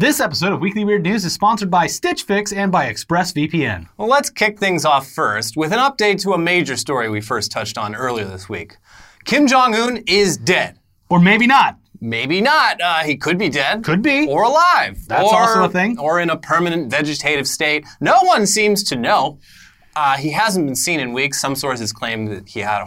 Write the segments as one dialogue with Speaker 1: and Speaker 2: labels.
Speaker 1: This episode of Weekly Weird News is sponsored by Stitch Fix and by ExpressVPN.
Speaker 2: Well, let's kick things off first with an update to a major story we first touched on earlier this week. Kim Jong un is dead.
Speaker 1: Or maybe not.
Speaker 2: Maybe not. Uh, he could be dead.
Speaker 1: Could be.
Speaker 2: Or alive.
Speaker 1: That's
Speaker 2: or,
Speaker 1: also a thing.
Speaker 2: Or in a permanent vegetative state. No one seems to know. Uh, he hasn't been seen in weeks. Some sources claim that he had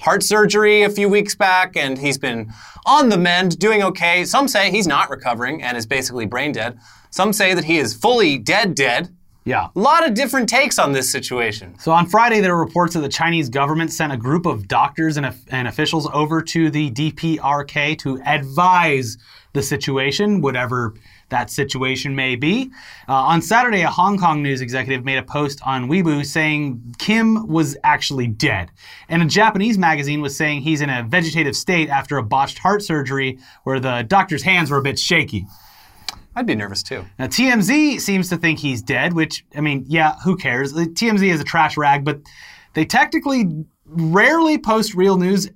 Speaker 2: heart surgery a few weeks back and he's been on the mend, doing okay. Some say he's not recovering and is basically brain dead. Some say that he is fully dead, dead.
Speaker 1: Yeah.
Speaker 2: A lot of different takes on this situation.
Speaker 1: So on Friday, there were reports that the Chinese government sent a group of doctors and, and officials over to the DPRK to advise the situation, whatever that situation may be. Uh, on Saturday, a Hong Kong news executive made a post on Weibo saying Kim was actually dead. And a Japanese magazine was saying he's in a vegetative state after a botched heart surgery where the doctor's hands were a bit shaky.
Speaker 2: I'd be nervous too.
Speaker 1: Now, TMZ seems to think he's dead, which, I mean, yeah, who cares? TMZ is a trash rag, but they technically rarely post real news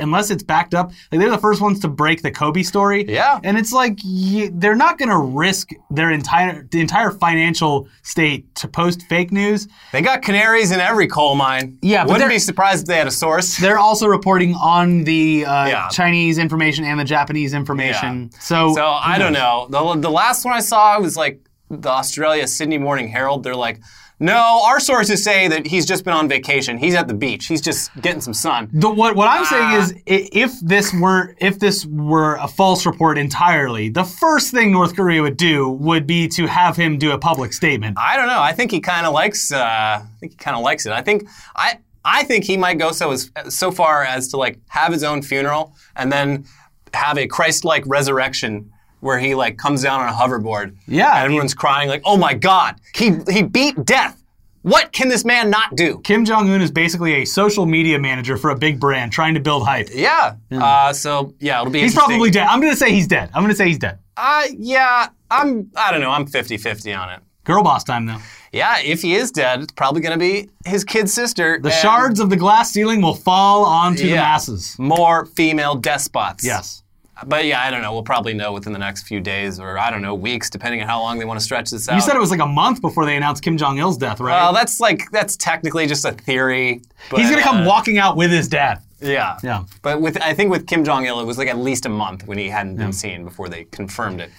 Speaker 1: unless it's backed up. Like they're the first ones to break the Kobe story.
Speaker 2: Yeah.
Speaker 1: And it's like y- they're not going to risk their entire the entire financial state to post fake news.
Speaker 2: They got canaries in every coal mine.
Speaker 1: Yeah,
Speaker 2: Wouldn't be surprised if they had a source.
Speaker 1: They're also reporting on the uh,
Speaker 2: Yeah.
Speaker 1: Chinese information and the Japanese information. So,
Speaker 2: So I don't know. The, the last one I saw was like the Australia Sydney Morning Herald. They're like, no, our sources say that he's just been on vacation. He's at the beach. He's just getting some sun.
Speaker 1: The, what what I'm
Speaker 2: Ah.
Speaker 1: saying is, i- if this were if this were a false report entirely, the first thing North Korea would do would be to have him do a public statement.
Speaker 2: I don't know. I think he kind of likes. Uh, I think he kind of likes it. I think I. I think he might go so as so far as to like have his own funeral and then have a Christ-like resurrection where he like comes down on a hoverboard.
Speaker 1: Yeah,
Speaker 2: and everyone's crying like, "Oh my God, he he beat death! What can this man not do?"
Speaker 1: Kim Jong Un is basically a social media manager for a big brand trying to build hype.
Speaker 2: Yeah. Uh, so yeah, it'll be.
Speaker 1: He's probably dead. I'm gonna say he's dead. I'm gonna say he's dead.
Speaker 2: Uh, yeah, I'm. I don't know. I'm 50-50 on it.
Speaker 1: Girl boss time though.
Speaker 2: Yeah, if he is dead, it's probably going to be his kid's sister.
Speaker 1: The shards of the glass ceiling will fall onto the masses.
Speaker 2: More female despots.
Speaker 1: Yes.
Speaker 2: But yeah, I don't know. We'll probably know within the next few days or I don't know, weeks, depending on how long they want to stretch this out.
Speaker 1: You said it was like a month before they announced Kim Jong Il's death, right?
Speaker 2: Well, that's like that's technically just a theory. But,
Speaker 1: he's gonna come
Speaker 2: uh,
Speaker 1: walking out with his dad.
Speaker 2: Yeah.
Speaker 1: Yeah.
Speaker 2: But with I think with Kim Jong Il, it was like at least a month when he hadn't been seen before they confirmed it.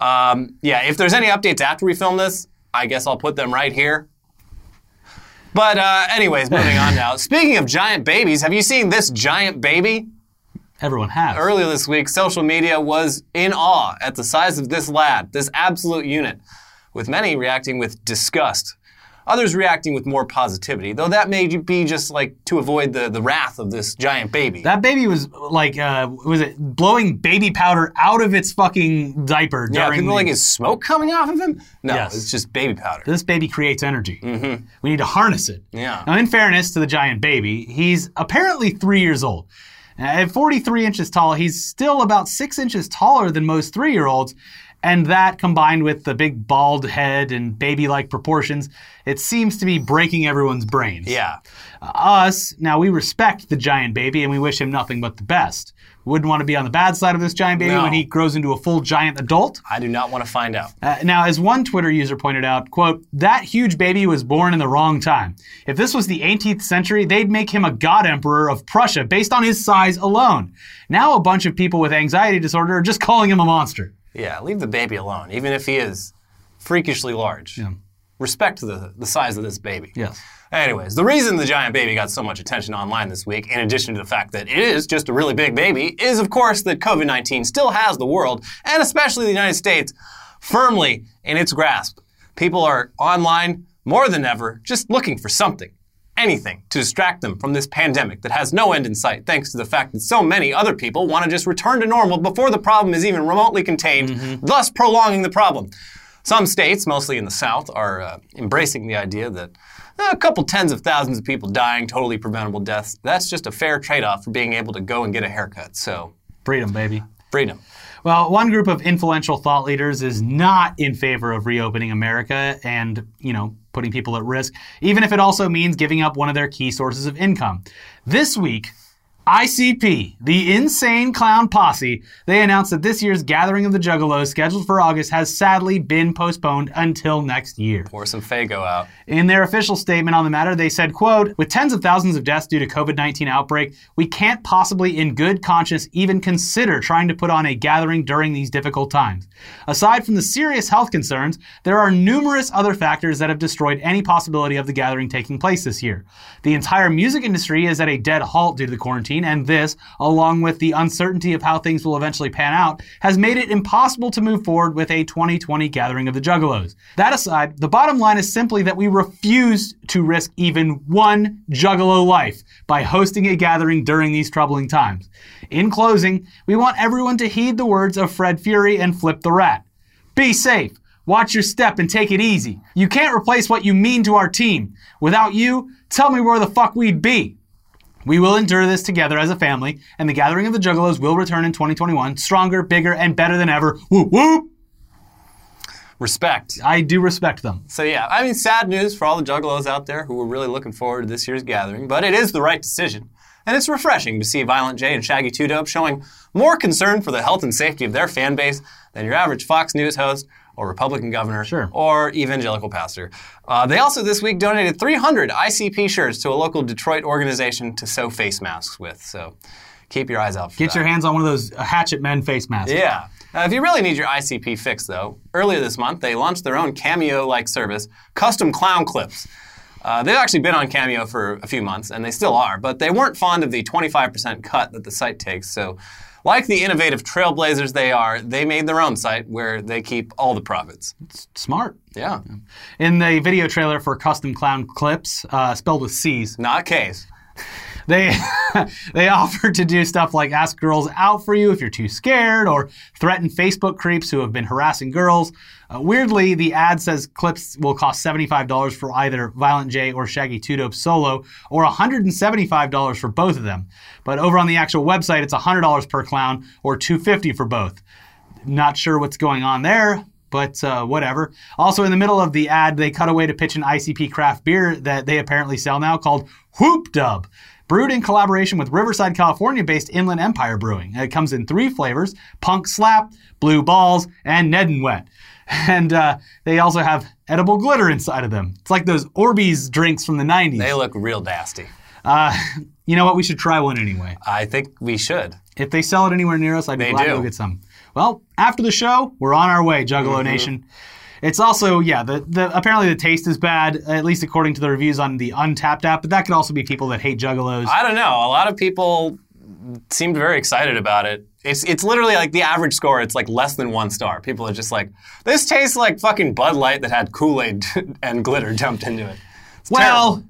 Speaker 2: Um, yeah. If there's any updates after we film this, I guess I'll put them right here. But uh, anyways, moving on now. Speaking of giant babies, have you seen this giant baby?
Speaker 1: Everyone has.
Speaker 2: Earlier this week, social media was in awe at the size of this lad, this absolute unit, with many reacting with disgust. Others reacting with more positivity, though that may be just like to avoid the, the wrath of this giant baby.
Speaker 1: That baby was like, uh, was it blowing baby powder out of its fucking diaper
Speaker 2: yeah, people
Speaker 1: the,
Speaker 2: like, is smoke coming off of him? No,
Speaker 1: Yes.
Speaker 2: it's just baby powder.
Speaker 1: This baby creates energy. Mm-hmm. We need to harness it.
Speaker 2: Yeah.
Speaker 1: Now, in fairness to the giant baby, he's apparently three years old. At 43 inches tall, he's still about six inches taller than most three year olds. And that combined with the big bald head and baby like proportions, it seems to be breaking everyone's brains.
Speaker 2: Yeah.
Speaker 1: Uh, us, now we respect the giant baby and we wish him nothing but the best. Wouldn't want to be on the bad side of this giant baby
Speaker 2: No.
Speaker 1: when he grows into a full giant adult.
Speaker 2: I do not want to find out.
Speaker 1: Uh, now, as one Twitter user pointed out, quote, that huge baby was born in the wrong time. If this was the 18th century, they'd make him a god emperor of Prussia based on his size alone. Now a bunch of people with anxiety disorder are just calling him a monster.
Speaker 2: Yeah, leave the baby alone, even if he is freakishly large. Respect the, the size of this baby.
Speaker 1: Yes.
Speaker 2: Anyways, the reason the giant baby got so much attention online this week, in addition to the fact that it is just a really big baby, is of course that COVID 19 still has the world, and especially the United States, firmly in its grasp. People are online more than ever just looking for something, anything, to distract them from this pandemic that has no end in sight, thanks to the fact that so many other people want to just return to normal before the problem is even remotely contained, thus prolonging the problem. Some states, mostly in the South, are uh, embracing the idea that a couple tens of thousands of people dying, totally preventable deaths, that's just a fair trade off for being able to go and get a haircut. So,
Speaker 1: Freedom, baby.
Speaker 2: freedom.
Speaker 1: Well, one group of influential thought leaders is not in favor of reopening America and, you know, putting people at risk, even if it also means giving up one of their key sources of income. This week, ICP, the Insane Clown Posse, they announced that this year's Gathering of the Juggalos, scheduled for August, has sadly been postponed until next year.
Speaker 2: Pour some Faygo out.
Speaker 1: In their official statement on the matter, they said, quote, with tens of thousands of deaths due to COVID-19 outbreak, we can't possibly in good conscience even consider trying to put on a gathering during these difficult times. Aside from the serious health concerns, there are numerous other factors that have destroyed any possibility of the gathering taking place this year. The entire music industry is at a dead halt due to the quarantine, and this, along with the uncertainty of how things will eventually pan out, has made it impossible to move forward with a 2020 gathering of the Juggalos. That aside, the bottom line is simply that we refuse to risk even one Juggalo life by hosting a gathering during these troubling times. In closing, we want everyone to heed the words of Fred Fury and Flip the Rat. Be safe. Watch your step and take it easy. You can't replace what you mean to our team. Without you, tell me where the fuck we'd be. We will endure this together as a family, and the Gathering of the Juggalos will return in 2021, stronger, bigger, and better than ever. Whoop whoop!
Speaker 2: Respect.
Speaker 1: I do respect them.
Speaker 2: So yeah, I mean, sad news for all the juggalos out there who were really looking forward to this year's gathering, but it is the right decision. And it's refreshing to see Violent J and Shaggy Two Dope showing more concern for the health and safety of their fan base than your average Fox News host or Republican governor
Speaker 1: Sure.
Speaker 2: or evangelical pastor. Uh, they also this week donated 300 ICP shirts to a local Detroit organization to sew face masks with. So keep your eyes out for
Speaker 1: Get
Speaker 2: that.
Speaker 1: your hands on one of those uh, hatchet men face masks.
Speaker 2: Yeah. Uh, if you really need your ICP fix, though, earlier this month they launched their own Cameo-like service, Custom Clown Clips. Uh, they've actually been on Cameo for a few months, and they still are, but they weren't fond of the 25% cut that the site takes. So, like the innovative trailblazers they are, they made their own site where they keep all the profits.
Speaker 1: It's Smart.
Speaker 2: Yeah.
Speaker 1: In the video trailer for Custom Clown Clips, uh, spelled with C's,
Speaker 2: Not K's.
Speaker 1: they they offer to do stuff like ask girls out for you if you're too scared, or threaten Facebook creeps who have been harassing girls. Uh, weirdly, the ad says clips will cost $75 for either Violent J or Shaggy Two Dope solo, or $175 for both of them. But over on the actual website, it's $100 per clown, or 250 for both. Not sure what's going on there, but uh, whatever. Also, in the middle of the ad, they cut away to pitch an ICP craft beer that they apparently sell now called Whoop Dub. Brewed in collaboration with Riverside, California based Inland Empire Brewing. It comes in three flavors Punk Slap, Blue Balls, and Ned and Wet. And uh, they also have edible glitter inside of them. It's like those Orbeez drinks from the 90s.
Speaker 2: They look real nasty.
Speaker 1: Uh, you know what? We should try one anyway.
Speaker 2: I think we should.
Speaker 1: If they sell it anywhere near us, I'd be
Speaker 2: They
Speaker 1: glad to go get some. Well, after the show, we're on our way, Juggalo
Speaker 2: Mm-hmm.
Speaker 1: Nation. It's also, yeah, the, the apparently the taste is bad, at least according to the reviews on the Untappd app, but that could also be people that hate Juggalos.
Speaker 2: I don't know. A lot of people seemed very excited about it. It's it's literally like the average score. It's like less than one star. People are just like, this tastes like fucking Bud Light that had Kool Aid and glitter dumped into it. It's
Speaker 1: well,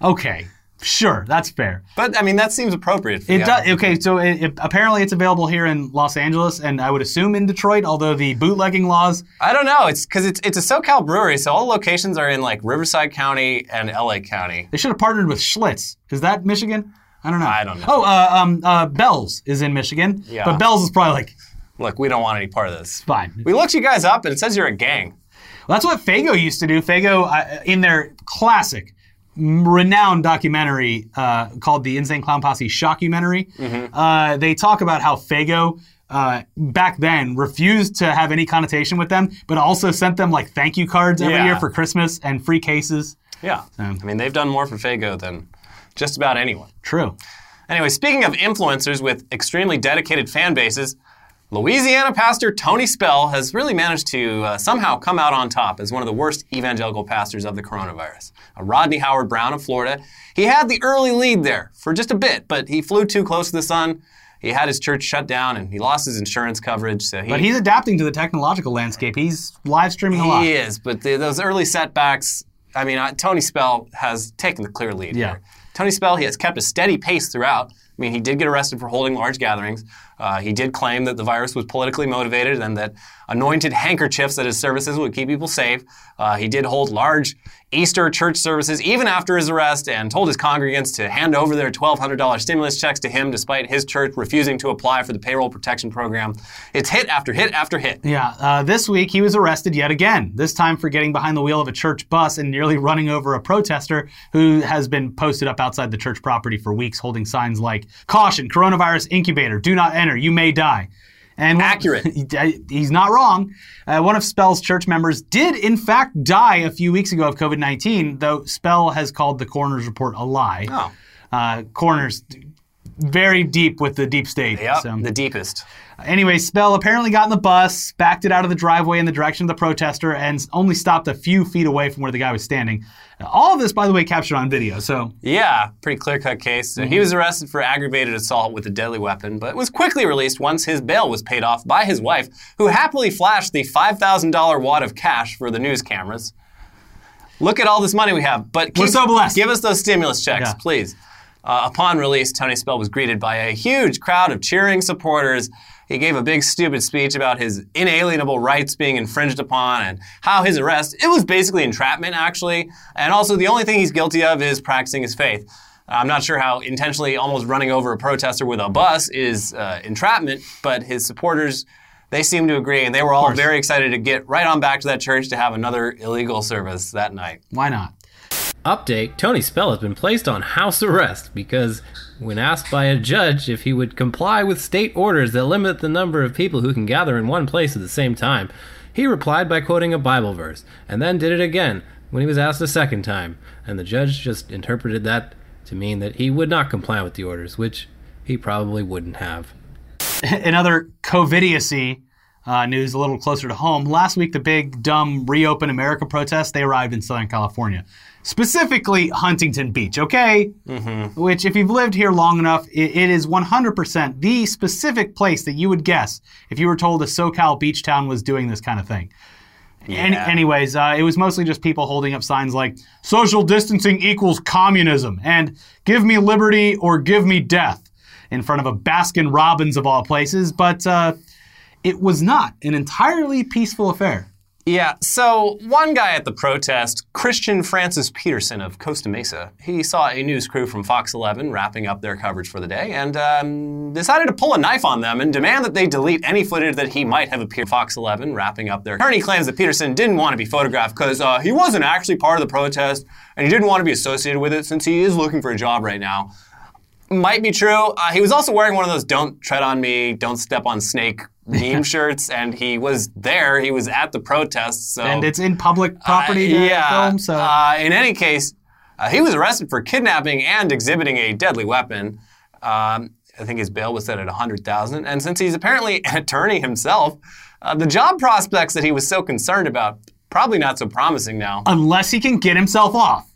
Speaker 2: terrible.
Speaker 1: okay, sure, that's fair.
Speaker 2: but I mean that seems appropriate. For
Speaker 1: It does. Okay, so it, it, apparently it's available here in Los Angeles, and I would assume in Detroit. Although the bootlegging laws,
Speaker 2: I don't know. It's because it's it's a SoCal brewery, so all the locations are in like Riverside County and LA County.
Speaker 1: they should have partnered with Schlitz. Is that Michigan? I don't know.
Speaker 2: I don't know.
Speaker 1: Oh, uh, um, uh, Bell's is in Michigan,
Speaker 2: Yeah.
Speaker 1: but Bell's is probably like
Speaker 2: Look, we don't want any part of this.
Speaker 1: fine.
Speaker 2: We looked you guys up, and it says you're a gang.
Speaker 1: Well, that's what Faygo used to do. Faygo, uh, in their classic, renowned documentary uh, called the Insane Clown Posse Shockumentary,
Speaker 2: Mm-hmm.
Speaker 1: uh, they talk about how Faygo. Uh, back then, refused to have any connotation with them, but also sent them like thank you cards every
Speaker 2: Yeah.
Speaker 1: year for Christmas and free cases.
Speaker 2: Yeah. I mean, they've done more for Faygo than just about anyone.
Speaker 1: True.
Speaker 2: Anyway, speaking of influencers with extremely dedicated fan bases, Louisiana pastor Tony Spell has really managed to uh, somehow come out on top as one of the worst evangelical pastors of the coronavirus. Uh, Rodney Howard-Browne of Florida, he had the early lead there for just a bit, but he flew too close to the sun. He had his church shut down and he lost his insurance coverage. So he,
Speaker 1: But he's adapting to the technological landscape. He's live streaming a lot.
Speaker 2: he is, but the, those early setbacks. I mean, uh, Tony Spell has taken the clear lead
Speaker 1: Yeah.
Speaker 2: here. Tony Spell, he has kept a steady pace throughout. I mean, he did get arrested for holding large gatherings, Uh, he did claim that the virus was politically motivated and that anointed handkerchiefs at his services would keep people safe. Uh, he did hold large Easter church services even after his arrest and told his congregants to hand over their $1,200 stimulus checks to him despite his church refusing to apply for the payroll protection program. It's hit after hit after hit.
Speaker 1: Yeah, uh, this week he was arrested yet again, this time for getting behind the wheel of a church bus and nearly running over a protester who has been posted up outside the church property for weeks holding signs like, Caution, coronavirus incubator, do not enter, you may die. And
Speaker 2: Accurate.
Speaker 1: he's not wrong. Uh, one of Spell's church members did, in fact, die a few weeks ago of COVID 19, though Spell has called the coroner's report a lie.
Speaker 2: Oh.
Speaker 1: Uh, coroner's very deep with the deep state.
Speaker 2: Yep,
Speaker 1: so.
Speaker 2: the deepest.
Speaker 1: Anyway, Spell apparently got in the bus, backed it out of the driveway in the direction of the protester, and only stopped a few feet away from where the guy was standing. All of this, by the way, captured on video. So
Speaker 2: Yeah, pretty clear cut case. He mm-hmm. was arrested for aggravated assault with a deadly weapon, but was quickly released once his bail was paid off by his wife, who happily flashed the $5,000 wad of cash for the news cameras. Look at all this money we have, but
Speaker 1: We're so blessed.
Speaker 2: Give us those stimulus checks,
Speaker 1: Yeah.
Speaker 2: please. Uh, upon release, Tony Spell was greeted by a huge crowd of cheering supporters. He gave a big stupid speech about his inalienable rights being infringed upon and how his arrest, it was basically entrapment actually, and also the only thing he's guilty of is practicing his faith. I'm not sure how intentionally almost running over a protester with a bus is uh, entrapment, but his supporters, they seem to agree, and they were all very excited to get right on back to that church to have another illegal service that night.
Speaker 1: why not?
Speaker 3: Update Tony Spell has been placed on house arrest because, when asked by a judge if he would comply with state orders that limit the number of people who can gather in one place at the same time, he replied by quoting a Bible verse, and then did it again when he was asked a second time, and the judge just interpreted that to mean that he would not comply with the orders, which he probably wouldn't have.
Speaker 1: In other COVIDiousy uh, news, a little closer to home, last week the big, dumb Reopen America protests, they arrived in Southern California. Specifically, Huntington Beach, okay? Mm-hmm. Which, if you've lived here long enough, it, it is 100% the specific place that you would guess if you were told a SoCal beach town was doing this kind of thing. Any, anyways, uh, it was mostly just people holding up signs like social distancing equals communism and give me liberty or give me death in front of a Baskin Robbins of all places, but uh, it was not an entirely peaceful affair.
Speaker 2: Yeah, so one guy at the protest, Christian Francis Peterson of Costa Mesa, he saw a news crew from Fox 11 wrapping up their coverage for the day and um, decided to pull a knife on them and demand that they delete any footage that he might have appeared Fox 11 wrapping up their. Attorney claims that Peterson didn't want to be photographed because uh, he wasn't actually part of the protest and he didn't want to be associated with it since he is looking for a job right now. Might be true. Uh, he was also wearing one of those "Don't tread on me, don't step on snake" meme shirts, and he was there. He was at the protests. so
Speaker 1: And it's in public property
Speaker 2: uh, yeah.
Speaker 1: film, so
Speaker 2: Uh, in any case, uh, he was arrested for kidnapping and exhibiting a deadly weapon. Um, I think his bail was set at 100000 And since he's apparently an attorney himself, uh, the job prospects that he was so concerned about, probably not so promising now.
Speaker 1: unless he can get himself off.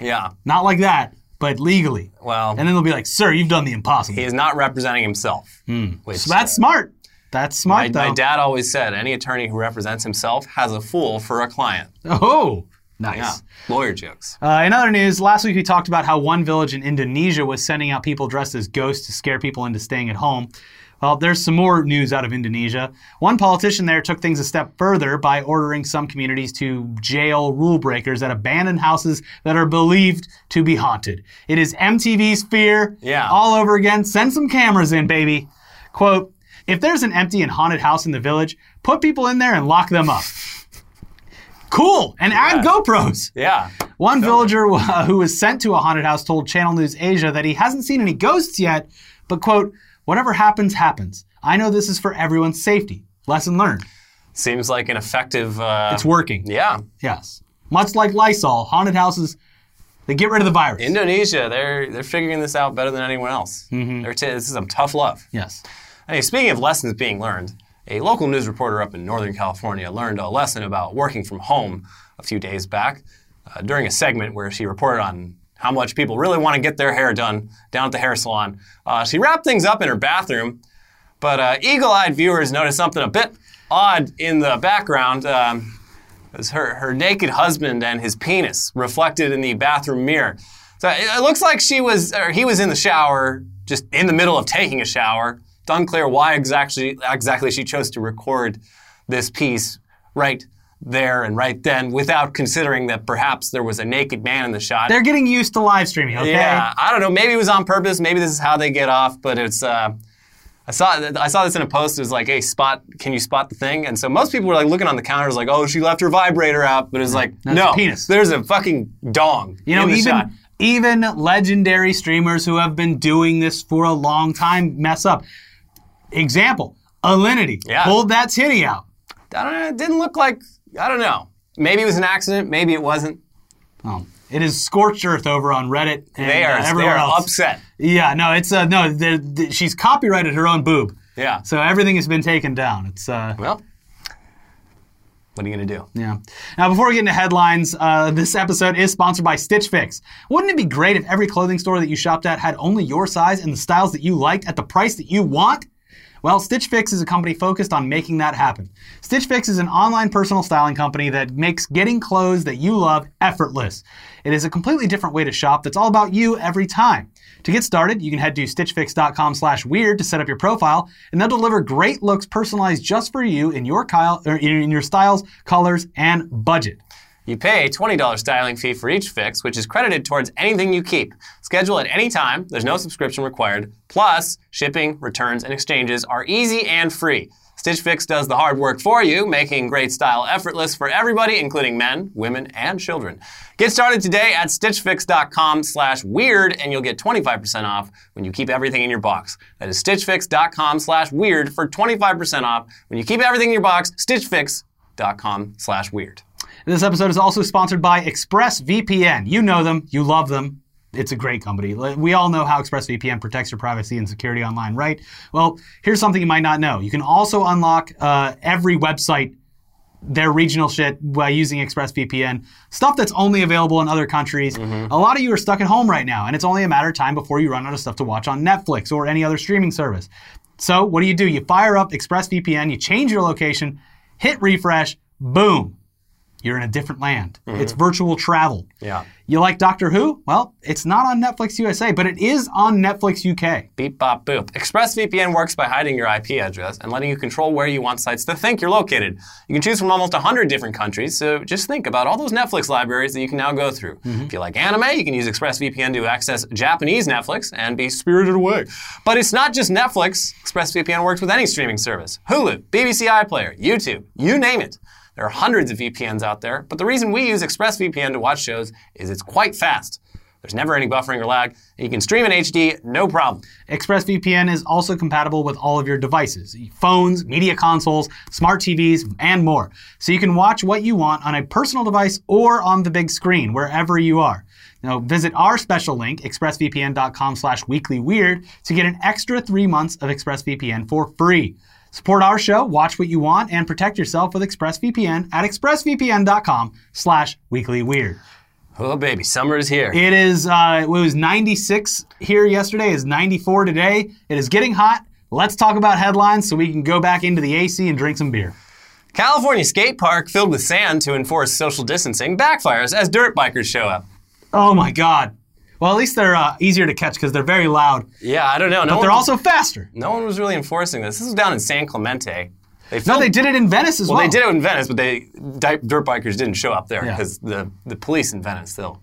Speaker 2: Yeah,
Speaker 1: Not like that, but legally.
Speaker 2: well,
Speaker 1: And then they'll be like, sir, you've done the impossible.
Speaker 2: he is not representing himself. Which,
Speaker 1: so that's smart. That's smart,
Speaker 2: my, my dad always said any attorney who represents himself has a fool for a client.
Speaker 1: oh, nice.
Speaker 2: Yeah, lawyer jokes.
Speaker 1: Uh, in other news, last week we talked about how one village in Indonesia was sending out people dressed as ghosts to scare people into staying at home. Well, there's some more news out of Indonesia. One politician there took things a step further by ordering some communities to jail rule breakers at abandoned houses that are believed to be haunted. It is MTV's Fear
Speaker 2: Yeah.
Speaker 1: all over again. Send some cameras in, baby. Quote, if there's an empty and haunted house in the village, put people in there and lock them up. Cool. And add GoPros.
Speaker 2: Yeah.
Speaker 1: One villager uh, who was sent to a haunted house told Channel News Asia that he hasn't seen any ghosts yet, but quote, whatever happens, happens. I know this is for everyone's safety. Lesson learned.
Speaker 2: Seems like an effective. Uh,
Speaker 1: It's working.
Speaker 2: Yeah.
Speaker 1: Yes. Much like Lysol, haunted houses, they get rid of the virus.
Speaker 2: Indonesia, they're they're figuring this out better than anyone else. They're t- this is some tough love.
Speaker 1: yes.
Speaker 2: Hey, speaking of lessons being learned, a local news reporter up in Northern California learned a lesson about working from home a few days back uh, during a segment where she reported on how much people really want to get their hair done down at the hair salon. Uh, she wrapped things up in her bathroom, but uh, eagle-eyed viewers noticed something a bit odd in the background. Um, it was her, her naked husband and his penis reflected in the bathroom mirror. So it, it looks like she was, or he was in the shower, just in the middle of taking a shower. It's unclear why exactly exactly she chose to record this piece right there and right then without considering that perhaps there was a naked man in the shot.
Speaker 1: They're getting used to live streaming, okay?
Speaker 2: Yeah, I don't know. Maybe it was on purpose. Maybe this is how they get off. But it's. Uh, I saw I saw this in a post. It was like, "Hey, spot, can you spot the thing?" And so most people were like looking on the counters, like, "Oh, she left her vibrator out," but it's like,
Speaker 1: That's
Speaker 2: no,
Speaker 1: a penis.
Speaker 2: There's a fucking dong.
Speaker 1: You know,
Speaker 2: in the
Speaker 1: even
Speaker 2: shot.
Speaker 1: even legendary streamers who have been doing this for a long time mess up. Example: Alinity
Speaker 2: Yeah.
Speaker 1: pulled that titty out.
Speaker 2: I don't know. It didn't look like. I don't know. Maybe it was an accident. Maybe it wasn't.
Speaker 1: Oh, it is scorched earth over on Reddit and
Speaker 2: They are.
Speaker 1: uh,
Speaker 2: they
Speaker 1: everywhere
Speaker 2: are
Speaker 1: else.
Speaker 2: upset.
Speaker 1: Yeah, no, it's uh, no. they're- she's copyrighted her own boob,
Speaker 2: Yeah.
Speaker 1: so everything has been taken down. It's uh,
Speaker 2: Well, what are you gonna do?
Speaker 1: Yeah. Now, before we get into headlines, uh, this episode is sponsored by Stitch Fix. Wouldn't it be great if every clothing store that you shopped at had only your size and the styles that you liked at the price that you want? Well, Stitch Fix is a company focused on making that happen. Stitch Fix is an online personal styling company that makes getting clothes that you love effortless. It is a completely different way to shop that's all about you every time. To get started, you can head to stitchfix.com slash weird to set up your profile, and they'll deliver great looks personalized just for you in your, in your styles, colors, and budget.
Speaker 2: You pay a $20 styling fee for each fix, which is credited towards anything you keep. Schedule at any time, there's no subscription required. Plus, shipping, returns, and exchanges are easy and free. Stitch Fix does the hard work for you, making great style effortless for everybody, including men, women, and children. Get started today at stitchfix.com slash weird, and you'll get 25% off when you keep everything in your box. That is stitchfix.com slash weird for 25% off when you keep everything in your box. Stitchfix.com slash weird.
Speaker 1: This episode is also sponsored by ExpressVPN. You know them, you love them. It's a great company. We all know how ExpressVPN protects your privacy and security online, right? Well, here's something you might not know. You can also unlock uh, every website, their regional shit, by using ExpressVPN. Stuff that's only available in other countries. A lot of you are stuck at home right now, and it's only a matter of time before you run out of stuff to watch on Netflix or any other streaming service. So, what do you do? You fire up ExpressVPN, you change your location, hit refresh, boom you're in a different land. Mm-hmm. It's virtual travel.
Speaker 2: Yeah.
Speaker 1: You like Doctor Who? Well, it's not on Netflix USA, but it is on Netflix UK.
Speaker 2: Beep bop boop. ExpressVPN works by hiding your IP address and letting you control where you want sites to think you're located. You can choose from almost 100 different countries, so just think about all those Netflix libraries that you can now go through. Mm-hmm. If you like anime, you can use ExpressVPN to access Japanese Netflix and be spirited away. But it's not just Netflix. ExpressVPN works with any streaming service Hulu, BBC iPlayer, YouTube, you name it. There are hundreds of VPNs out there, but the reason we use ExpressVPN to watch shows is it's quite fast. There's never any buffering or lag, and you can stream in HD no problem.
Speaker 1: ExpressVPN is also compatible with all of your devices phones, media consoles, smart TVs, and more. So you can watch what you want on a personal device or on the big screen, wherever you are. Now, visit our special link, expressvpn.com slash weeklyweird, to get an extra three months of ExpressVPN for free. Support our show, watch what you want, and protect yourself with ExpressVPN at expressvpn.com slash weeklyweird.
Speaker 2: Oh, baby, summer is here.
Speaker 1: It is, uh, it was 96 here yesterday, it's 94 today. It is getting hot. Let's talk about headlines so we can go back into the AC and drink some beer.
Speaker 2: California skate park filled with sand to enforce social distancing backfires as dirt bikers show up.
Speaker 1: Oh my God. Well, at least they're uh, easier to catch because they're very loud,
Speaker 2: Yeah, I don't know. No
Speaker 1: but they're also faster.
Speaker 2: no one was really enforcing this. This was down in San Clemente. They
Speaker 1: No, they did it in Venice as well.
Speaker 2: Well, they did it in Venice, but they dirt bikers didn't show up there
Speaker 1: Yeah.
Speaker 2: because the, the police in Venice they'll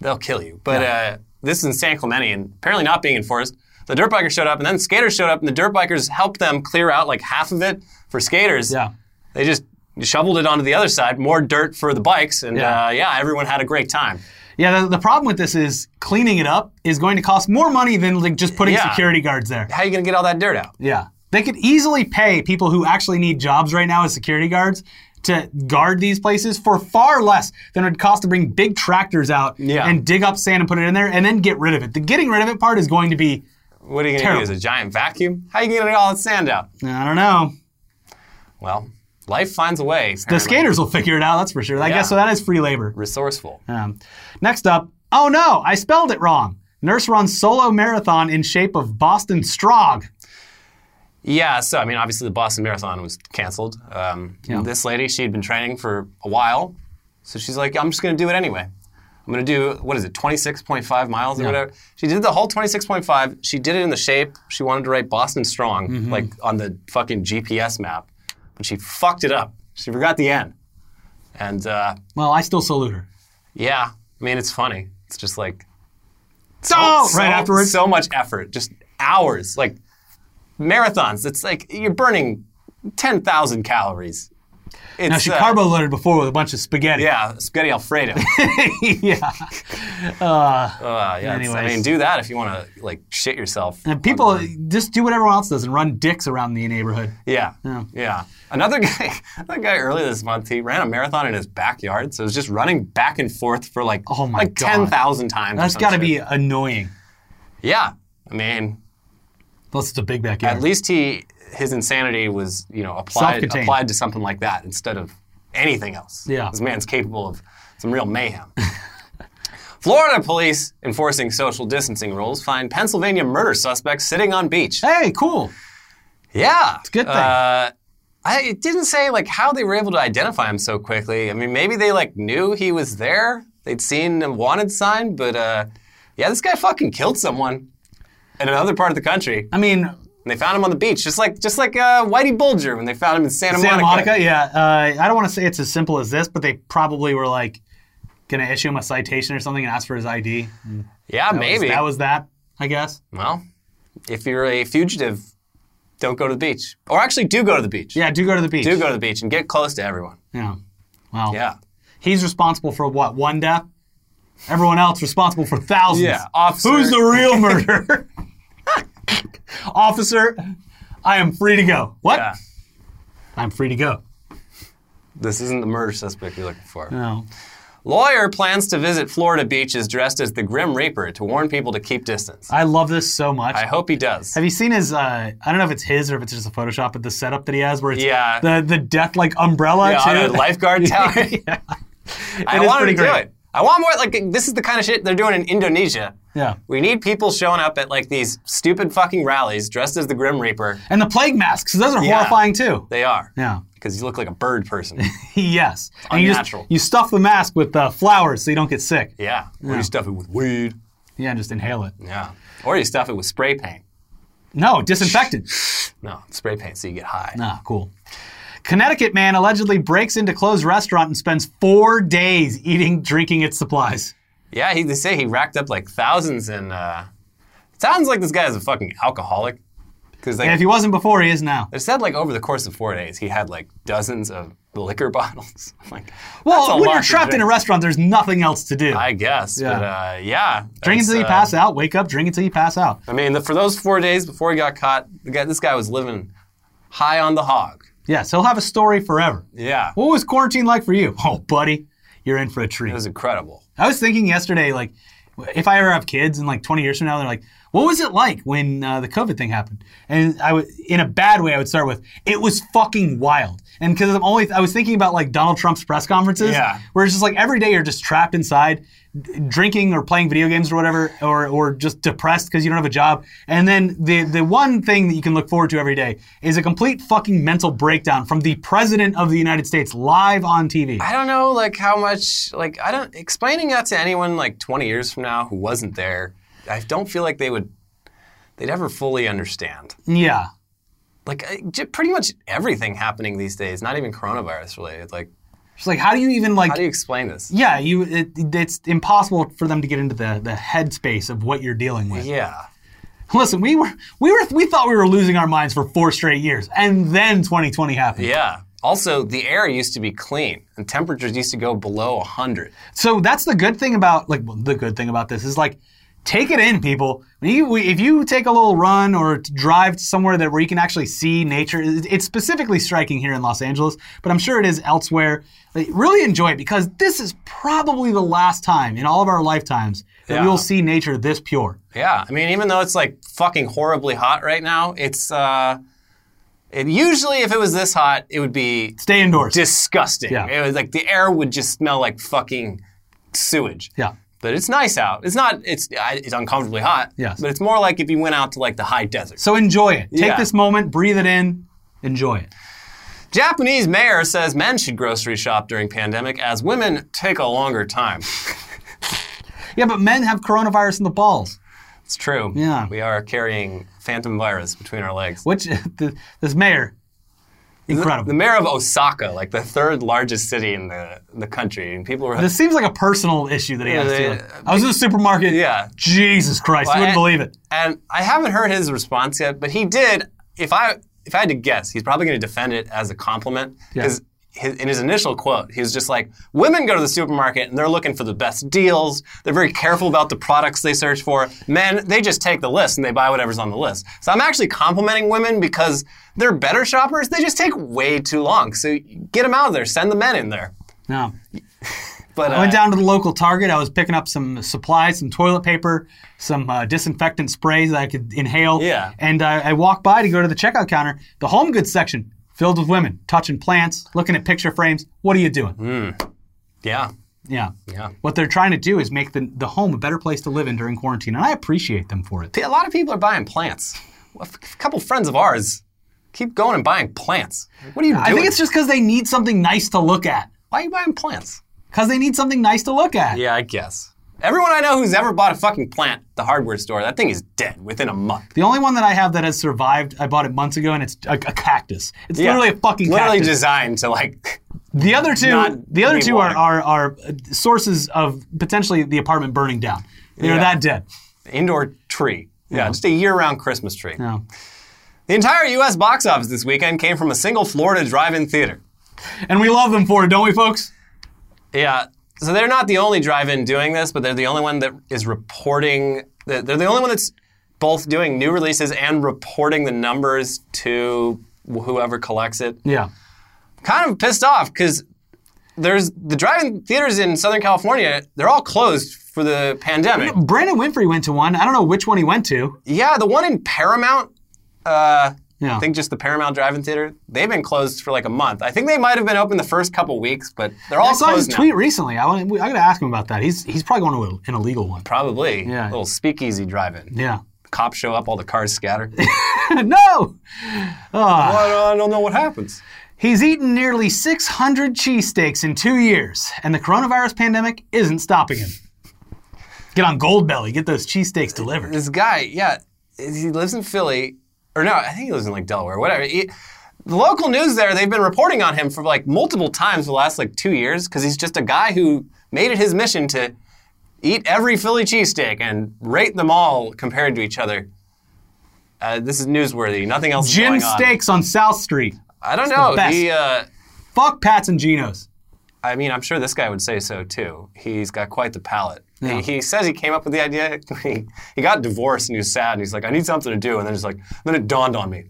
Speaker 2: they'll kill you. But uh, this is in San Clemente, and apparently not being enforced. The dirt bikers showed up, and then skaters showed up, and the dirt bikers helped them clear out like half of it for skaters.
Speaker 1: Yeah.
Speaker 2: They just shoveled it onto the other side, more dirt for the bikes, and
Speaker 1: Yeah.
Speaker 2: uh, yeah, everyone had a great time.
Speaker 1: Yeah, the, the problem with this is cleaning it up is going to cost more money than like just putting
Speaker 2: Yeah.
Speaker 1: security guards there.
Speaker 2: How are you going to get all that dirt out?
Speaker 1: Yeah. They could easily pay people who actually need jobs right now as security guards to guard these places for far less than it would cost to bring big tractors out
Speaker 2: Yeah.
Speaker 1: and dig up sand and put it in there and then get rid of it. The getting rid of it part is going to be,
Speaker 2: What are you going to use? A giant vacuum? How are you going to get all that sand out?
Speaker 1: I don't know.
Speaker 2: Well, life finds a way.
Speaker 1: The skaters will figure it out, that's for sure. I
Speaker 2: Yeah.
Speaker 1: guess so that is free labor.
Speaker 2: Resourceful.
Speaker 1: Um, next up, oh no, I spelled it wrong. Nurse runs solo marathon in shape of Boston Strog.
Speaker 2: Yeah, so I mean, obviously the Boston Marathon was canceled. Um,
Speaker 1: Yeah.
Speaker 2: This lady, she had been training for a while, so she's like, I'm just going to do it anyway. I'm gonna do what is it, 26.5 miles or
Speaker 1: Yeah.
Speaker 2: whatever. She did the whole 26.5. She did it in the shape she wanted to write Boston Strong,
Speaker 1: Mm-hmm.
Speaker 2: like on the fucking GPS map, but she fucked it up. She forgot the N. and uh,
Speaker 1: Well, I still salute her.
Speaker 2: yeah, I mean it's funny. It's just like
Speaker 1: Oh,
Speaker 2: so-
Speaker 1: right afterwards.
Speaker 2: So much effort, just hours, like marathons. It's like you're burning 10,000 calories. It's,
Speaker 1: Now she
Speaker 2: uh,
Speaker 1: carbo loaded before with a bunch of spaghetti.
Speaker 2: Yeah, spaghetti alfredo.
Speaker 1: yeah.
Speaker 2: Uh, yeah, it's- I mean, do that if you want to like shit yourself.
Speaker 1: And people just do what everyone else does and run dicks around the neighborhood.
Speaker 2: Yeah,
Speaker 1: Yeah.
Speaker 2: yeah. Another guy, another guy earlier this month, he ran a marathon in his backyard, so it was just running back and forth for like
Speaker 1: Oh my
Speaker 2: like
Speaker 1: God.
Speaker 2: ten thousand times.
Speaker 1: That's got to be annoying.
Speaker 2: Yeah, I mean,
Speaker 1: Plus, it's a big backyard.
Speaker 2: at least he his insanity was you know applied applied to something like that instead of anything else.
Speaker 1: Yeah.
Speaker 2: this man's capable of some real mayhem. Florida police enforcing social distancing rules find Pennsylvania murder suspect sitting on beach.
Speaker 1: Hey, cool.
Speaker 2: Yeah, it's
Speaker 1: a good thing.
Speaker 2: Uh, I, it didn't say like how they were able to identify him so quickly. I mean, maybe they like knew he was there. They'd seen a wanted sign, but uh, yeah, this guy fucking killed someone in another part of the country.
Speaker 1: I mean,
Speaker 2: And they found him on the beach, just like just like uh, Whitey Bulger when they found him in Santa,
Speaker 1: Santa
Speaker 2: Monica.
Speaker 1: Monica, yeah. Uh, I don't want to say it's as simple as this, but they probably were like going to issue him a citation or something and ask for his ID.
Speaker 2: Yeah,
Speaker 1: That was-
Speaker 2: maybe.
Speaker 1: that was that, I guess.
Speaker 2: well, if you're a fugitive, don't go to the beach, or actually do go to the beach.
Speaker 1: Yeah, do go to the beach.
Speaker 2: Do go to the beach and get close to everyone.
Speaker 1: Yeah. Well,
Speaker 2: Yeah.
Speaker 1: he's responsible for what? One death? Everyone else responsible for thousands.
Speaker 2: Yeah, officer.
Speaker 1: Who's the real murderer? Officer, I am free to go. What?
Speaker 2: Yeah.
Speaker 1: I'm free to go.
Speaker 2: This isn't the murder suspect you're looking for.
Speaker 1: No.
Speaker 2: Lawyer plans to visit Florida beaches dressed as the Grim Reaper to warn people to keep distance.
Speaker 1: I love this so much.
Speaker 2: I hope he does.
Speaker 1: Have you seen his? Uh, I don't know if it's his or if it's just a Photoshop, but the setup that he has, where it's
Speaker 2: Yeah.
Speaker 1: the the death like umbrella
Speaker 2: Yeah,
Speaker 1: too.
Speaker 2: on a lifeguard tower.
Speaker 1: yeah.
Speaker 2: I want him
Speaker 1: pretty
Speaker 2: to do it. I want more like this is the kind of shit they're doing in Indonesia.
Speaker 1: Yeah.
Speaker 2: We need people showing up at like these stupid fucking rallies dressed as the Grim Reaper.
Speaker 1: And the plague masks, those are
Speaker 2: Yeah.
Speaker 1: horrifying too.
Speaker 2: They are.
Speaker 1: Yeah.
Speaker 2: Because you look like a bird person.
Speaker 1: yes. And you, just,
Speaker 2: Unnatural.
Speaker 1: you stuff the mask with uh, flowers so you don't get sick.
Speaker 2: yeah. Or you stuff it with weed.
Speaker 1: Yeah, and just inhale it.
Speaker 2: Yeah. Or you stuff it with spray paint.
Speaker 1: No, disinfectant.
Speaker 2: No, spray paint so you get high.
Speaker 1: Ah, cool. Connecticut man allegedly breaks into closed restaurant and spends four days eating, drinking its supplies.
Speaker 2: Yeah, he, they say he racked up like thousands and uh, sounds like this guy is a fucking alcoholic. Because like,
Speaker 1: And if he wasn't before, he is now.
Speaker 2: They said like over the course of four days, he had like dozens of liquor bottles. I'm like,
Speaker 1: Well, when you're trapped in a restaurant, there's nothing else to do.
Speaker 2: I guess,
Speaker 1: Yeah.
Speaker 2: but uh, yeah,
Speaker 1: drink until you
Speaker 2: uh,
Speaker 1: pass out. Wake up, drink until you pass out.
Speaker 2: I mean, the, for those four days before he got caught, the guy, this guy was living high on the hog.
Speaker 1: Yes, he'll have a story forever.
Speaker 2: Yeah,
Speaker 1: What was quarantine like for you? Oh, buddy, you're in for a treat.
Speaker 2: it was incredible.
Speaker 1: I was thinking yesterday, like, if I ever have kids and like 20 years from now, they're like, what was it like when uh, the COVID thing happened? And I would, in a bad way, I would start with, it was fucking wild. And because I'm only, I was thinking about like Donald Trump's press conferences,
Speaker 2: Yeah.
Speaker 1: where it's just like every day you're just trapped inside, drinking or playing video games or whatever, or or just depressed because you don't have a job. And then the the one thing that you can look forward to every day is a complete fucking mental breakdown from the president of the United States live on TV.
Speaker 2: I don't know, like how much, like I don't explaining that to anyone like 20 years from now who wasn't there. I don't feel like they would, they'd ever fully understand.
Speaker 1: Yeah.
Speaker 2: Like pretty much everything happening these days, not even coronavirus related. Like,
Speaker 1: It's like, how do you even like
Speaker 2: how do you explain this?
Speaker 1: Yeah, you. It, it's impossible for them to get into the the headspace of what you're dealing with.
Speaker 2: Yeah.
Speaker 1: Listen, we were we were we thought we were losing our minds for four straight years, and then 2020 happened.
Speaker 2: Yeah. Also, the air used to be clean, and temperatures used to go below 100.
Speaker 1: So that's the good thing about like well, the good thing about this is like take it in, people. You, if you take a little run or drive somewhere that where you can actually see nature, it's specifically striking here in Los Angeles, but I'm sure it is elsewhere. Like, really enjoy it because this is probably the last time in all of our lifetimes that
Speaker 2: Yeah.
Speaker 1: we will see nature this pure.
Speaker 2: Yeah, I mean, even though it's like fucking horribly hot right now, it's uh, it usually if it was this hot, it would be
Speaker 1: Stay indoors.
Speaker 2: disgusting.
Speaker 1: Yeah.
Speaker 2: It was like the air would just smell like fucking sewage.
Speaker 1: yeah.
Speaker 2: But it's nice out. It's not. It's it's uncomfortably hot.
Speaker 1: Yes.
Speaker 2: But it's more like if you went out to like the high desert.
Speaker 1: So enjoy it. Take
Speaker 2: Yeah.
Speaker 1: this moment, breathe it in, enjoy it.
Speaker 2: Japanese mayor says men should grocery shop during pandemic as women take a longer time.
Speaker 1: Yeah, but men have coronavirus in the balls.
Speaker 2: It's true.
Speaker 1: Yeah.
Speaker 2: We are carrying phantom virus between our legs.
Speaker 1: Which the, this mayor, incredible.
Speaker 2: The mayor of Osaka, like the third largest city in the, the country, and people were
Speaker 1: this seems like a personal issue that he
Speaker 2: Yeah,
Speaker 1: has.
Speaker 2: they-.
Speaker 1: I was in the supermarket.
Speaker 2: Yeah.
Speaker 1: Jesus Christ, you wouldn't
Speaker 2: and-
Speaker 1: believe it.
Speaker 2: And I haven't heard his response yet, but he did. If I if I had to guess, he's probably going to defend it as a compliment
Speaker 1: Yeah.
Speaker 2: Because in his initial quote, he was just like, "Women go to the supermarket and they're looking for the best deals. They're very careful about the products they search for. Men, they just take the list and they buy whatever's on the list." So I'm actually complimenting women because they're better shoppers. They just take way too long. So get them out of there. Send the men in there.
Speaker 1: No.
Speaker 2: But
Speaker 1: I went
Speaker 2: uh,
Speaker 1: down to the local Target. I was picking up some supplies, some toilet paper, some uh, disinfectant sprays that I could inhale.
Speaker 2: Yeah.
Speaker 1: And uh, I walked by to go to the checkout counter. The home goods section filled with women touching plants, looking at picture frames. What are you doing? Hmm.
Speaker 2: Yeah,
Speaker 1: Yeah.
Speaker 2: yeah.
Speaker 1: What they're trying to do is make the, the home a better place to live in during quarantine, and I appreciate them for it.
Speaker 2: A lot of people are buying plants. A couple friends of ours keep going and buying plants. What are you doing?
Speaker 1: I think it's just because they need something nice to look at.
Speaker 2: Why are you buying plants?
Speaker 1: Because they need something nice to look at.
Speaker 2: Yeah, I guess. Everyone I know who's ever bought a fucking plant at the hardware store, that thing is dead within a month.
Speaker 1: The only one that I have that has survived, I bought it months ago, and it's a, a cactus. It's
Speaker 2: Yeah.
Speaker 1: literally a fucking
Speaker 2: Literally
Speaker 1: cactus.
Speaker 2: designed to like.
Speaker 1: The other two,
Speaker 2: Not
Speaker 1: the other two are, are are sources of potentially the apartment burning down. They're
Speaker 2: Yeah.
Speaker 1: that dead.
Speaker 2: Indoor tree. Yeah, just a year-round Christmas tree.
Speaker 1: No.
Speaker 2: The entire U.S. box office this weekend came from a single Florida drive-in theater.
Speaker 1: And we love them for it, don't we, folks?
Speaker 2: Yeah. So they're not the only drive-in doing this, but they're the only one that is reporting. They're the only one that's both doing new releases and reporting the numbers to whoever collects it.
Speaker 1: Yeah.
Speaker 2: Kind of pissed off because there's the drive-in theaters in Southern California. They're all closed for the pandemic.
Speaker 1: Brandon Winfrey went to one. I don't know which one he went to.
Speaker 2: Yeah, the one in Paramount. Uh,
Speaker 1: Yeah.
Speaker 2: I think just the Paramount Drive-In Theater. They've been closed for like a month. I think they might have been open the first couple weeks, but they're all
Speaker 1: I saw his
Speaker 2: now.
Speaker 1: tweet recently. I want. I got to ask him about that. He's he's probably going to an illegal one.
Speaker 2: Probably.
Speaker 1: Yeah.
Speaker 2: A little speakeasy drive-in.
Speaker 1: Yeah.
Speaker 2: Cops show up, all the cars scatter.
Speaker 1: no. Ah.
Speaker 2: I don't know what happens.
Speaker 1: He's eaten nearly 600 cheesesteaks in two years, and the coronavirus pandemic isn't stopping him. Get on Goldbelly. Get those cheesesteaks delivered.
Speaker 2: This guy, yeah, he lives in Philly, or no, I think he lives in like Delaware, whatever. He- the local news there, they've been reporting on him for like multiple times for the last like two years because he's just a guy who made it his mission to eat every Philly cheesesteak and rate them all compared to each other. Uh, this is newsworthy. Nothing else is
Speaker 1: Jim
Speaker 2: going on.
Speaker 1: Steaks on South Street.
Speaker 2: I don't know.
Speaker 1: best.
Speaker 2: He, uh,
Speaker 1: Fuck Pats and Geno's.
Speaker 2: I mean, I'm sure this guy would say so too. He's got quite the palate.
Speaker 1: Yeah.
Speaker 2: He, he says he came up with the idea. He, he got divorced and he was sad and he's like, I need something to do. And then he's like, then it dawned on me.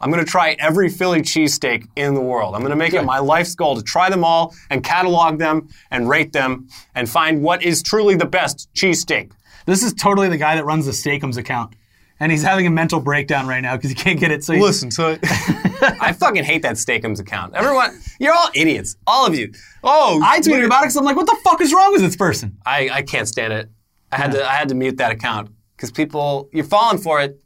Speaker 2: I'm going to try every Philly cheesesteak in the world. I'm going to make it my life's goal to try them all and catalog them and rate them and find what is truly the best cheesesteak.
Speaker 1: This is totally the guy that runs the Steakums account. And he's having a mental breakdown right now because he can't get it. So he,
Speaker 2: so I fucking hate that Steakums account. Everyone, you're all idiots. All of you. Oh,
Speaker 1: I
Speaker 2: look
Speaker 1: tweeted
Speaker 2: at-
Speaker 1: about it because I'm like, what the fuck is wrong with this person?
Speaker 2: I, I can't stand it. I had to I had to mute that account because people you're falling for it.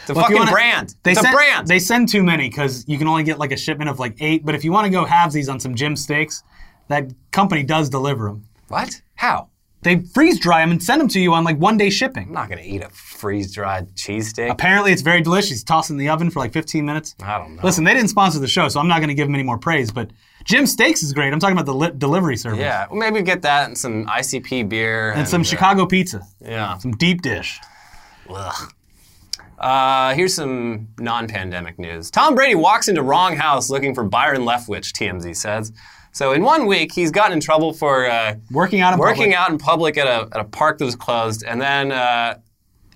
Speaker 2: It's a
Speaker 1: Well, if you
Speaker 2: fucking
Speaker 1: wanna-
Speaker 2: brand.
Speaker 1: They
Speaker 2: it's
Speaker 1: send,
Speaker 2: a brand.
Speaker 1: They send too many because you can only get like a shipment of like eight. But if you want to go halvesies on some Jim steaks, that company does deliver them.
Speaker 2: what? How?
Speaker 1: They freeze dry them and send them to you on like one day shipping.
Speaker 2: I'm not gonna eat a freeze dried cheesesteak.
Speaker 1: Apparently, it's very delicious. Toss in the oven for like 15 minutes.
Speaker 2: I don't know.
Speaker 1: Listen, they didn't sponsor the show, so I'm not going to give them any more praise. But Jim Steaks is great. I'm talking about the li- delivery service.
Speaker 2: Yeah, well, maybe get that and some ICP beer
Speaker 1: And some
Speaker 2: uh,
Speaker 1: Chicago pizza,
Speaker 2: Yeah.
Speaker 1: some deep dish.
Speaker 2: Ugh. Uh, here's some non-pandemic news. Tom Brady walks into wrong house looking for Byron Leftwich. TMZ says. So in one week, he's gotten in trouble for uh,
Speaker 1: Working out in
Speaker 2: working
Speaker 1: public.
Speaker 2: out in public at a, at a park that was closed, and then uh,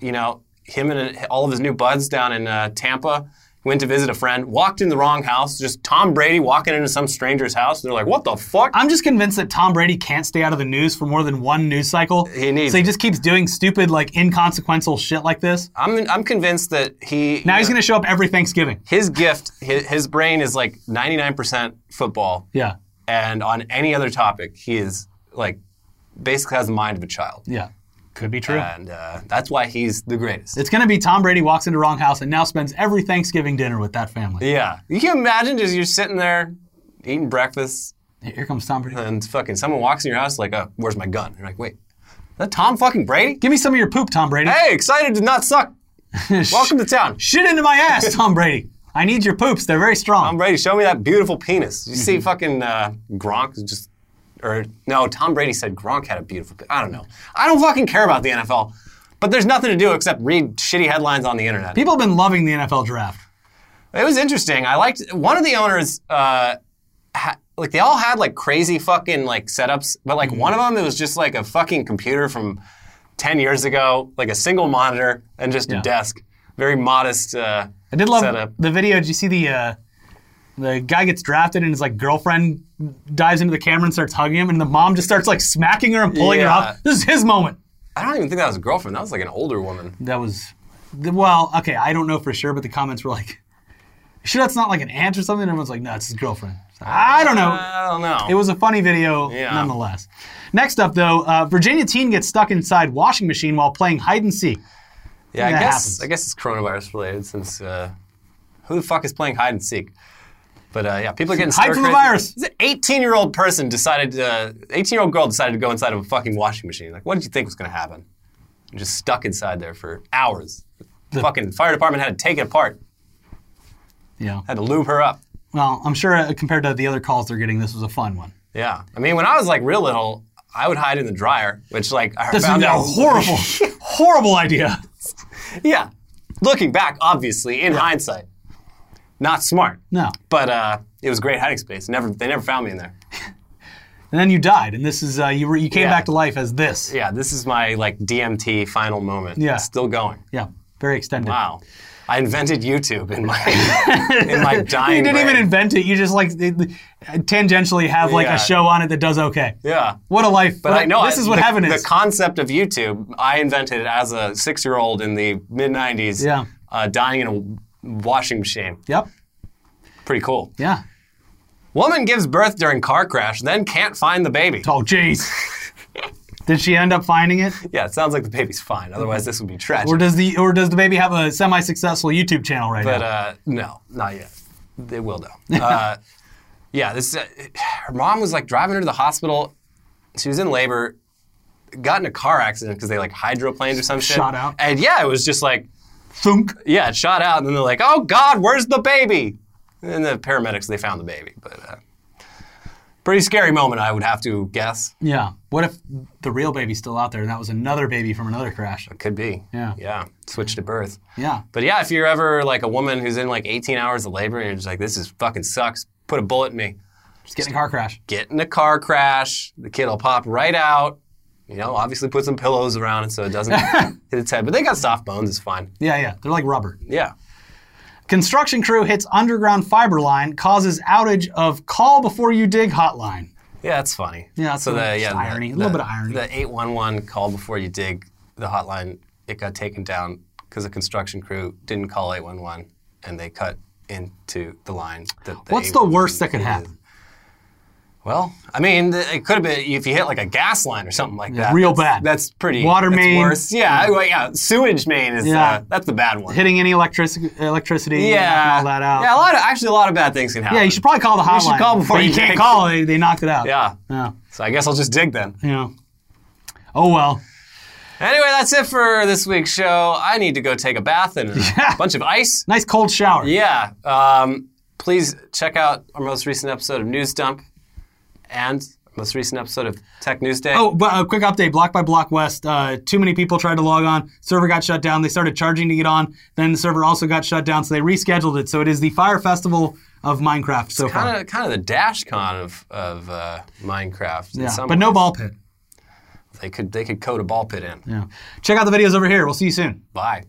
Speaker 2: you know him and all of his new buds down in uh, Tampa went to visit a friend, walked in the wrong house. Just Tom Brady walking into some stranger's house. And They're like, "What the fuck?"
Speaker 1: I'm just convinced that Tom Brady can't stay out of the news for more than one news cycle.
Speaker 2: He needs
Speaker 1: So he just keeps doing stupid, like inconsequential shit like this.
Speaker 2: I'm I'm convinced that he
Speaker 1: Now he's going to show up every Thanksgiving.
Speaker 2: his gift his, his brain is like 99% football,
Speaker 1: Yeah.
Speaker 2: and on any other topic, he is like basically has the mind of a child,
Speaker 1: Yeah. Could be true.
Speaker 2: and uh, that's why he's the greatest.
Speaker 1: It's going to be Tom Brady walks into wrong house and now spends every Thanksgiving dinner with that family.
Speaker 2: Yeah. You can imagine just you're sitting there eating breakfast
Speaker 1: Here comes Tom Brady.
Speaker 2: and fucking someone walks in your house like, oh, where's my gun? You're like, wait, that Tom fucking Brady?
Speaker 1: Give me some of your poop, Tom Brady.
Speaker 2: Hey, excited to not suck. Welcome to town.
Speaker 1: Shit into my ass, Tom Brady. I need your poops. They're very strong.
Speaker 2: Tom Brady, show me that beautiful penis. You see fucking uh, Gronk just, or no, Tom Brady said Gronk had a beautiful. I don't know. I don't fucking care about the NFL, but there's nothing to do except read shitty headlines on the internet.
Speaker 1: People have been loving the NFL draft.
Speaker 2: It was interesting. I liked one of the owners. Uh, ha, like they all had like crazy fucking like setups, but like one of them it was just like a fucking computer from ten years ago, like a single monitor and just
Speaker 1: Yeah.
Speaker 2: a desk. Very modest. Uh,
Speaker 1: I did love
Speaker 2: setup.
Speaker 1: the video. Did you see the uh, the guy gets drafted and his like girlfriend dives into the camera and starts hugging him, and the mom just starts like smacking her and pulling her
Speaker 2: Yeah.
Speaker 1: up. This is his moment.
Speaker 2: I don't even think that was a girlfriend. That was like an older woman.
Speaker 1: That was the, well, okay. I don't know for sure, but the comments were like, "You "Sure, that's not like an aunt or something." And everyone's like, "No, it's his girlfriend." So, I don't know.
Speaker 2: I don't know.
Speaker 1: It was a funny video,
Speaker 2: Yeah.
Speaker 1: nonetheless. Next up, though, uh, Virginia teen gets stuck inside washing machine while playing hide and seek.
Speaker 2: Yeah, I
Speaker 1: that
Speaker 2: guess
Speaker 1: happens.
Speaker 2: I guess it's coronavirus related since uh, who the fuck is playing hide and seek? But uh, yeah, people are getting
Speaker 1: Hide
Speaker 2: stir
Speaker 1: from the virus.
Speaker 2: This 18 year old person decided, uh, 18 year old girl decided to go inside of a fucking washing machine. Like, what did you think was going to happen? Just stuck inside there for hours. The fucking fire department had to take it apart,
Speaker 1: Yeah.
Speaker 2: had to lube her up.
Speaker 1: Well, I'm sure uh, compared to the other calls they're getting, this was a fun one.
Speaker 2: Yeah, I mean, when I was like real little, I would hide in the dryer, which like I
Speaker 1: This is
Speaker 2: found
Speaker 1: a
Speaker 2: out
Speaker 1: horrible, horrible idea.
Speaker 2: Yeah, looking back, obviously in hindsight, not smart.
Speaker 1: No.
Speaker 2: But uh, it was great hiding space. Never, they never found me in there.
Speaker 1: And then you died, and this is uh, you. Were, you came
Speaker 2: Yeah.
Speaker 1: back to life as this.
Speaker 2: Yeah, this is my like DMT final moment.
Speaker 1: Yeah.
Speaker 2: still going.
Speaker 1: Yeah, very extended.
Speaker 2: Wow, I invented YouTube in my in my dying.
Speaker 1: You didn't
Speaker 2: brain.
Speaker 1: even invent it. You just like it- tangentially have like
Speaker 2: Yeah.
Speaker 1: a show on it that does okay.
Speaker 2: Yeah,
Speaker 1: What a life!
Speaker 2: but
Speaker 1: What-
Speaker 2: I know
Speaker 1: this
Speaker 2: I-
Speaker 1: is what
Speaker 2: the,
Speaker 1: heaven is.
Speaker 2: The concept of YouTube, I invented as a six-year-old in the mid '90s.
Speaker 1: Yeah.
Speaker 2: uh, dying in a washing machine.
Speaker 1: yep.
Speaker 2: Pretty cool.
Speaker 1: Yeah.
Speaker 2: Woman gives birth during car crash, then can't find the baby.
Speaker 1: Oh, jeez. Did she end up finding it,
Speaker 2: Yeah, it sounds like the baby's fine. Otherwise, this would be tragic.
Speaker 1: or does the or does the baby have a semi-successful YouTube channel right
Speaker 2: But
Speaker 1: now?
Speaker 2: uh, no, not yet. They will though. Uh, yeah, this. Uh, her mom was like driving her to the hospital. She was in labor, got in a car accident because they like hydroplaned or some shit.
Speaker 1: Shot out.
Speaker 2: And yeah, it was just like
Speaker 1: Thunk.
Speaker 2: yeah, it shot out, and then they're like, "Oh God, where's the baby?" And the paramedics they found the baby, but uh, pretty scary moment, I would have to guess.
Speaker 1: Yeah. What if the real baby's still out there and that was another baby from another crash?
Speaker 2: It could be.
Speaker 1: Yeah.
Speaker 2: Yeah. Switched at birth.
Speaker 1: Yeah.
Speaker 2: But yeah, if you're ever like a woman who's in like 18 hours of labor and you're just like, this is fucking sucks, put a bullet in me.
Speaker 1: Just get in a car crash.
Speaker 2: Get in a car crash, the kid will pop right out. You know, obviously put some pillows around it so it doesn't hit its head. But they got soft bones, it's fine.
Speaker 1: Yeah, yeah. They're like rubber.
Speaker 2: Yeah.
Speaker 1: Construction crew hits underground fiber line, causes outage of call before you dig hotline.
Speaker 2: Yeah, that's funny.
Speaker 1: Yeah, that's
Speaker 2: so
Speaker 1: a-
Speaker 2: the yeah, the-
Speaker 1: irony. A little bit of irony.
Speaker 2: The 811 call before you dig the hotline, it got taken down because the construction crew didn't call 811 and they cut into the line. That
Speaker 1: What's the worst that could happen?
Speaker 2: Well, I mean, it could have been if you hit like a gas line or something like that.
Speaker 1: real
Speaker 2: That's-
Speaker 1: bad.
Speaker 2: That's pretty.
Speaker 1: Water
Speaker 2: that's
Speaker 1: main.
Speaker 2: Worse. Yeah, well, yeah. Sewage main is.
Speaker 1: Yeah.
Speaker 2: Uh, that's the bad one.
Speaker 1: Hitting any electricity, electricity,
Speaker 2: yeah.
Speaker 1: all that out.
Speaker 2: Yeah, a lot of actually a lot of bad things can happen.
Speaker 1: Yeah, you should probably call the hotline.
Speaker 2: You should call before
Speaker 1: you
Speaker 2: you
Speaker 1: can't call. They, they knocked it out.
Speaker 2: Yeah.
Speaker 1: Yeah.
Speaker 2: So I guess I'll just dig then.
Speaker 1: Yeah. Oh well.
Speaker 2: Anyway, that's it for this week's show. I need to go take a bath and a
Speaker 1: Yeah.
Speaker 2: bunch of ice.
Speaker 1: Nice cold shower.
Speaker 2: Yeah. Um, please check out our most recent episode of News Dump and most recent episode of Tech News Day.
Speaker 1: Oh, but a quick update: Block by Block West. Uh, too many people tried to log on. Server got shut down. They started charging to get on. Then the server also got shut down, so they rescheduled it. So it is the Fyre Festival of Minecraft so
Speaker 2: kind of kind of the DashCon of of uh, Minecraft. in
Speaker 1: Yeah,
Speaker 2: some
Speaker 1: but no ball pit.
Speaker 2: They could they could code a ball pit in.
Speaker 1: Yeah. Check out the videos over here. We'll see you soon.
Speaker 2: Bye.